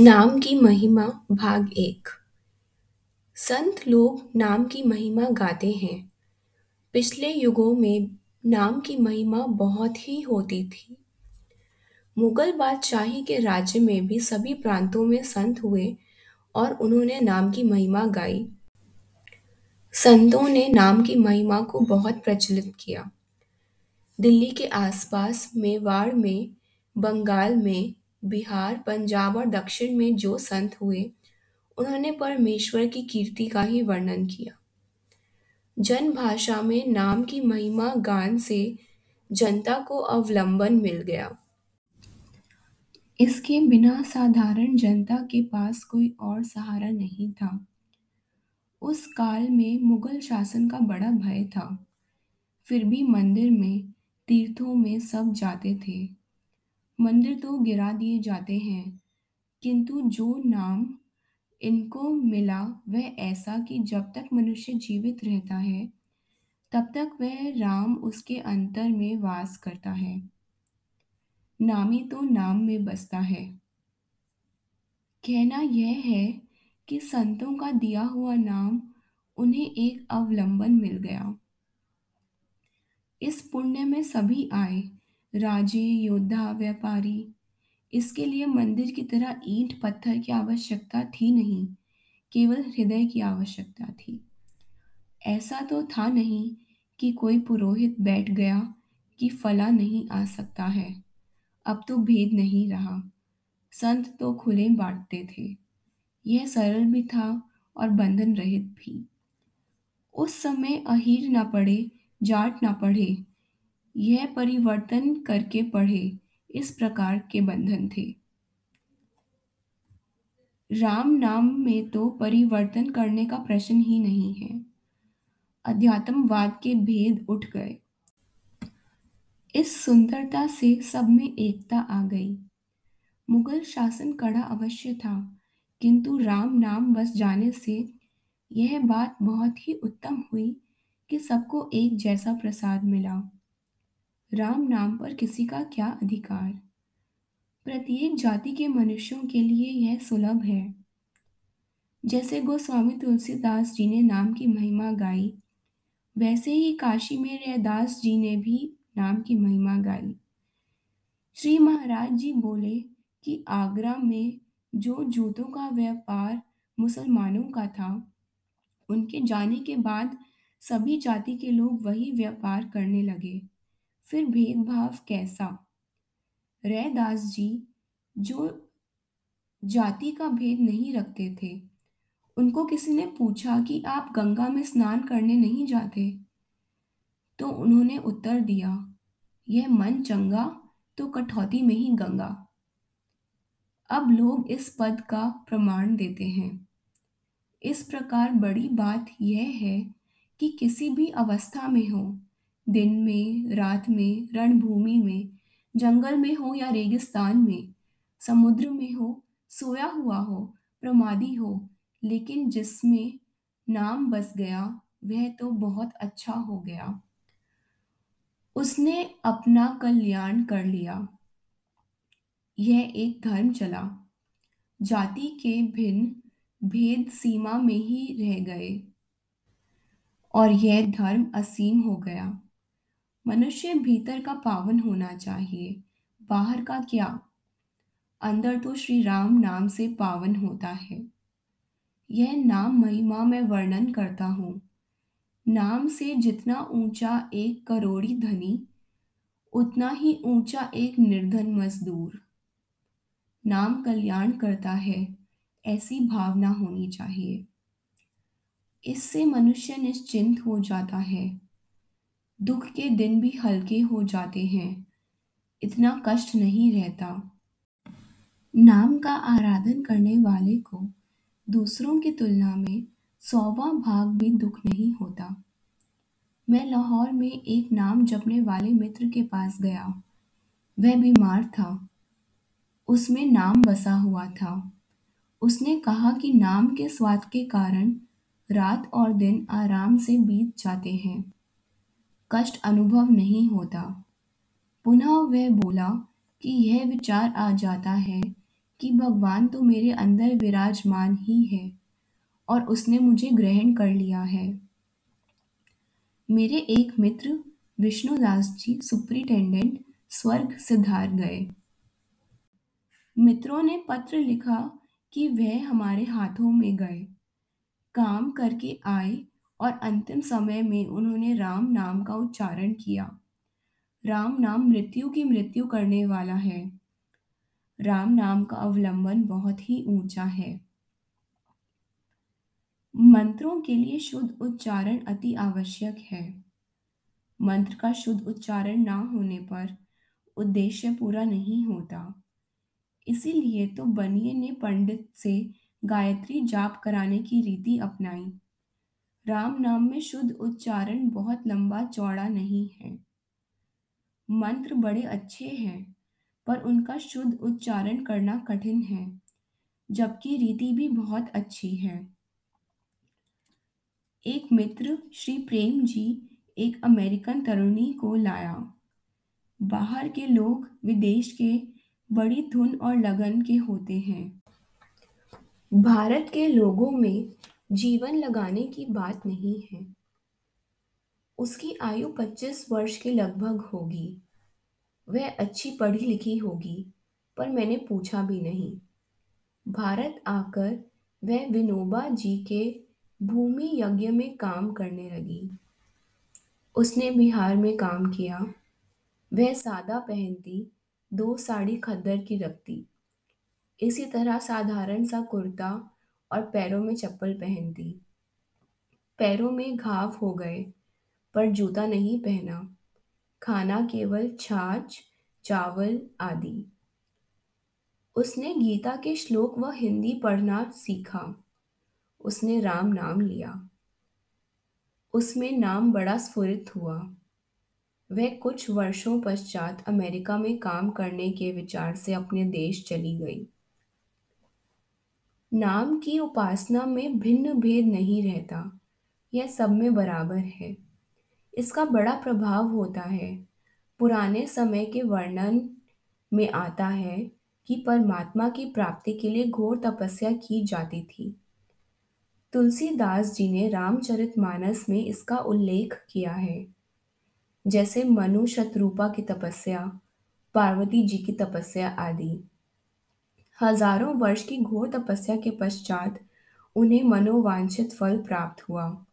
नाम की महिमा भाग एक। संत लोग नाम की महिमा गाते हैं। पिछले युगों में नाम की महिमा बहुत ही होती थी। मुगल बादशाही के राज्य में भी सभी प्रांतों में संत हुए और उन्होंने नाम की महिमा गाई। संतों ने नाम की महिमा को बहुत प्रचलित किया। दिल्ली के आसपास मेवाड़ में, बंगाल में बिहार, पंजाब और दक्षिण में जो संत हुए, उन्होंने परमेश्वर की कीर्ति का ही वर्णन किया। जन भाषा में नाम की महिमा गान से जनता को अवलंबन मिल गया। इसके बिना साधारण जनता के पास कोई और सहारा नहीं था। उस काल में मुगल शासन का बड़ा भय था। फिर भी मंदिर में, तीर्थों में सब जाते थे। मंदिर तो गिरा दिए जाते हैं, किंतु जो नाम इनको मिला वह ऐसा कि जब तक मनुष्य जीवित रहता है, तब तक वह राम उसके अंतर में वास करता है। नामी तो नाम में बसता है। कहना यह है कि संतों का दिया हुआ नाम उन्हें एक अवलंबन मिल गया। इस पुण्य में सभी आए राजे, योद्धा, व्यापारी। इसके लिए मंदिर की तरह ईंट, पत्थर की आवश्यकता थी नहीं, केवल हृदय की आवश्यकता थी। ऐसा तो था नहीं कि कोई पुरोहित बैठ गया कि फला नहीं आ सकता है। अब तो भेद नहीं रहा। संत तो खुले बांटते थे। यह सरल भी था और बंधन रहित भी। उस समय अहीर ना पड़े, जाट ना पढ़े यह परिवर्तन करके पढ़े, इस प्रकार के बंधन थे। राम नाम में तो परिवर्तन करने का प्रश्न ही नहीं है। अध्यात्मवाद के भेद उठ गए। इस सुंदरता से सब में एकता आ गई। मुगल शासन कड़ा अवश्य था, किंतु राम नाम बस जाने से यह बात बहुत ही उत्तम हुई कि सबको एक जैसा प्रसाद मिला। राम नाम पर किसी का क्या अधिकार? प्रत्येक जाति के मनुष्यों के लिए यह सुलभ है। जैसे गोस्वामी तुलसीदास जी ने नाम की महिमा गाई, वैसे ही काशी में रैदास जी ने भी नाम की महिमा गाई। श्री महाराज जी बोले कि आगरा में जो जूतों का व्यापार मुसलमानों का था, उनके जाने के बाद सभी जाति के लोग वही व्यापार करने लगे। फिर भेदभाव कैसा? रैदास जी जो जाति का भेद नहीं रखते थे, उनको किसी ने पूछा कि आप गंगा में स्नान करने नहीं जाते? तो उन्होंने उत्तर दिया, यह मन चंगा तो कठौती में ही गंगा। अब लोग इस पद का प्रमाण देते हैं। इस प्रकार बड़ी बात यह है कि किसी भी अवस्था में हो दिन में, रात में, रणभूमि में, जंगल में हो या रेगिस्तान में, समुद्र में हो, सोया हुआ हो, प्रमादी हो, लेकिन जिसमें नाम बस गया, वह तो बहुत अच्छा हो गया। उसने अपना कल्याण कर लिया। यह एक धर्म चला। जाति के भिन्न भेद सीमा में ही रह गए। और यह धर्म असीम हो गया। मनुष्य भीतर का पावन होना चाहिए। बाहर का क्या? अंदर तो श्री राम नाम से पावन होता है। यह नाम महिमा में वर्णन करता हूँ। नाम से जितना ऊँचा एक करोड़ी धनी, उतना ही ऊँचा एक निर्धन मजदूर। नाम कल्याण करता है, ऐसी भावना होनी चाहिए। इससे मनुष्य निश्चिंत हो जाता है। दुख के दिन भी हल्के हो जाते हैं। इतना कष्ट नहीं रहता। नाम का आराधन करने वाले को दूसरों की तुलना में सौवा भाग भी दुख नहीं होता। मैं लाहौर में एक नाम जपने वाले मित्र के पास गया। वह बीमार था। उसमें नाम बसा हुआ था। उसने कहा कि नाम के स्वाद के कारण रात और दिन आराम से बीत जाते हैं। कष्ट अनुभव नहीं होता। पुनः वह बोला कि यह विचार आ जाता है कि भगवान तो मेरे अंदर विराजमान ही है और उसने मुझे ग्रहण कर लिया है। मेरे एक मित्र विष्णुदास जी सुपरिटेंडेंट स्वर्ग सिधार गए। मित्रों ने पत्र लिखा कि वह हमारे हाथों में गए। काम करके आए और अंतिम समय में उन्होंने राम नाम का उच्चारण किया। राम नाम मृत्यु की मृत्यु करने वाला है। राम नाम का अवलंबन बहुत ही ऊँचा है। मंत्रों के लिए शुद्ध उच्चारण अति आवश्यक है। मंत्र का शुद्ध उच्चारण ना होने पर उद्देश्य पूरा नहीं होता। इसीलिए तो बनिए ने पंडित से गायत्री जाप कराने की रीति अपनाई। राम नाम में शुद्ध उच्चारण बहुत लंबा चौड़ा नहीं है। मंत्र बड़े अच्छे हैं, पर उनका शुद्ध उच्चारण करना कठिन है, जबकि रीति भी बहुत अच्छी है। एक मित्र, श्री प्रेम जी, एक अमेरिकन तरुणी को लाया। बाहर के लोग विदेश के बड़ी धुन और लगन के होते हैं। भारत के लोगों में जीवन लगाने की बात नहीं है। उसकी आयु 25 वर्ष के लगभग होगी। वह अच्छी पढ़ी लिखी होगी, पर मैंने पूछा भी नहीं। भारत आकर वह विनोबा जी के भूमि यज्ञ में काम करने लगी। उसने बिहार में काम किया। वह सादा पहनती, दो साड़ी खद्दर की रखती। इसी तरह साधारण सा कुर्ता और पैरों में चप्पल पहनती। पैरों में घाव हो गए, पर जूता नहीं पहना। खाना केवल छाछ, चावल आदि। उसने गीता के श्लोक व हिंदी पढ़ना सीखा। उसने राम नाम लिया। उसमें नाम बड़ा स्फुरित हुआ। वह कुछ वर्षों पश्चात अमेरिका में काम करने के विचार से अपने देश चली गई। नाम की उपासना में भिन्न भेद नहीं रहता, यह सब में बराबर है। इसका बड़ा प्रभाव होता है। पुराने समय के वर्णन में आता है कि परमात्मा की प्राप्ति के लिए घोर तपस्या की जाती थी। तुलसीदास जी ने रामचरितमानस में इसका उल्लेख किया है। जैसे मनु शत्रुपा की तपस्या, पार्वती जी की तपस्या आदि। हज़ारों वर्ष की घोर तपस्या के पश्चात उन्हें मनोवांछित फल प्राप्त हुआ।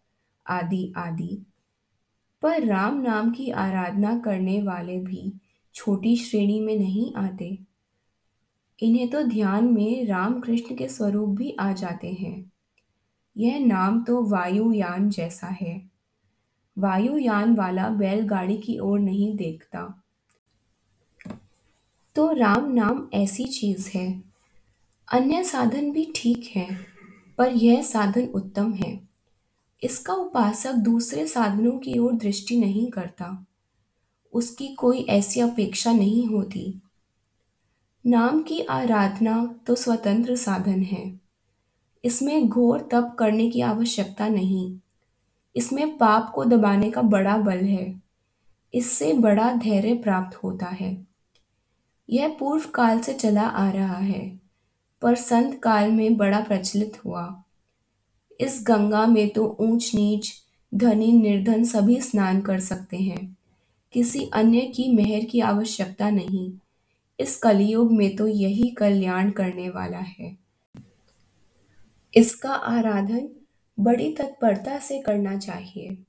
आदि आदि। पर राम नाम की आराधना करने वाले भी छोटी श्रेणी में नहीं आते। इन्हें तो ध्यान में राम कृष्ण के स्वरूप भी आ जाते हैं। यह नाम तो वायुयान जैसा है। वायुयान वाला बैलगाड़ी की ओर नहीं देखता। तो राम नाम ऐसी चीज़ है। अन्य साधन भी ठीक है, पर यह साधन उत्तम है। इसका उपासक दूसरे साधनों की ओर दृष्टि नहीं करता। उसकी कोई ऐसी अपेक्षा नहीं होती। नाम की आराधना तो स्वतंत्र साधन है। इसमें घोर तप करने की आवश्यकता नहीं। इसमें पाप को दबाने का बड़ा बल है। इससे बड़ा धैर्य प्राप्त होता है। यह पूर्व काल से चला आ रहा है। पर संत काल में बड़ा प्रचलित हुआ। इस गंगा में तो ऊंच नीच धनी निर्धन सभी स्नान कर सकते हैं। किसी अन्य की मेहर की आवश्यकता नहीं। इस कलयुग में तो यही कल्याण करने वाला है। इसका आराधन बड़ी तत्परता से करना चाहिए।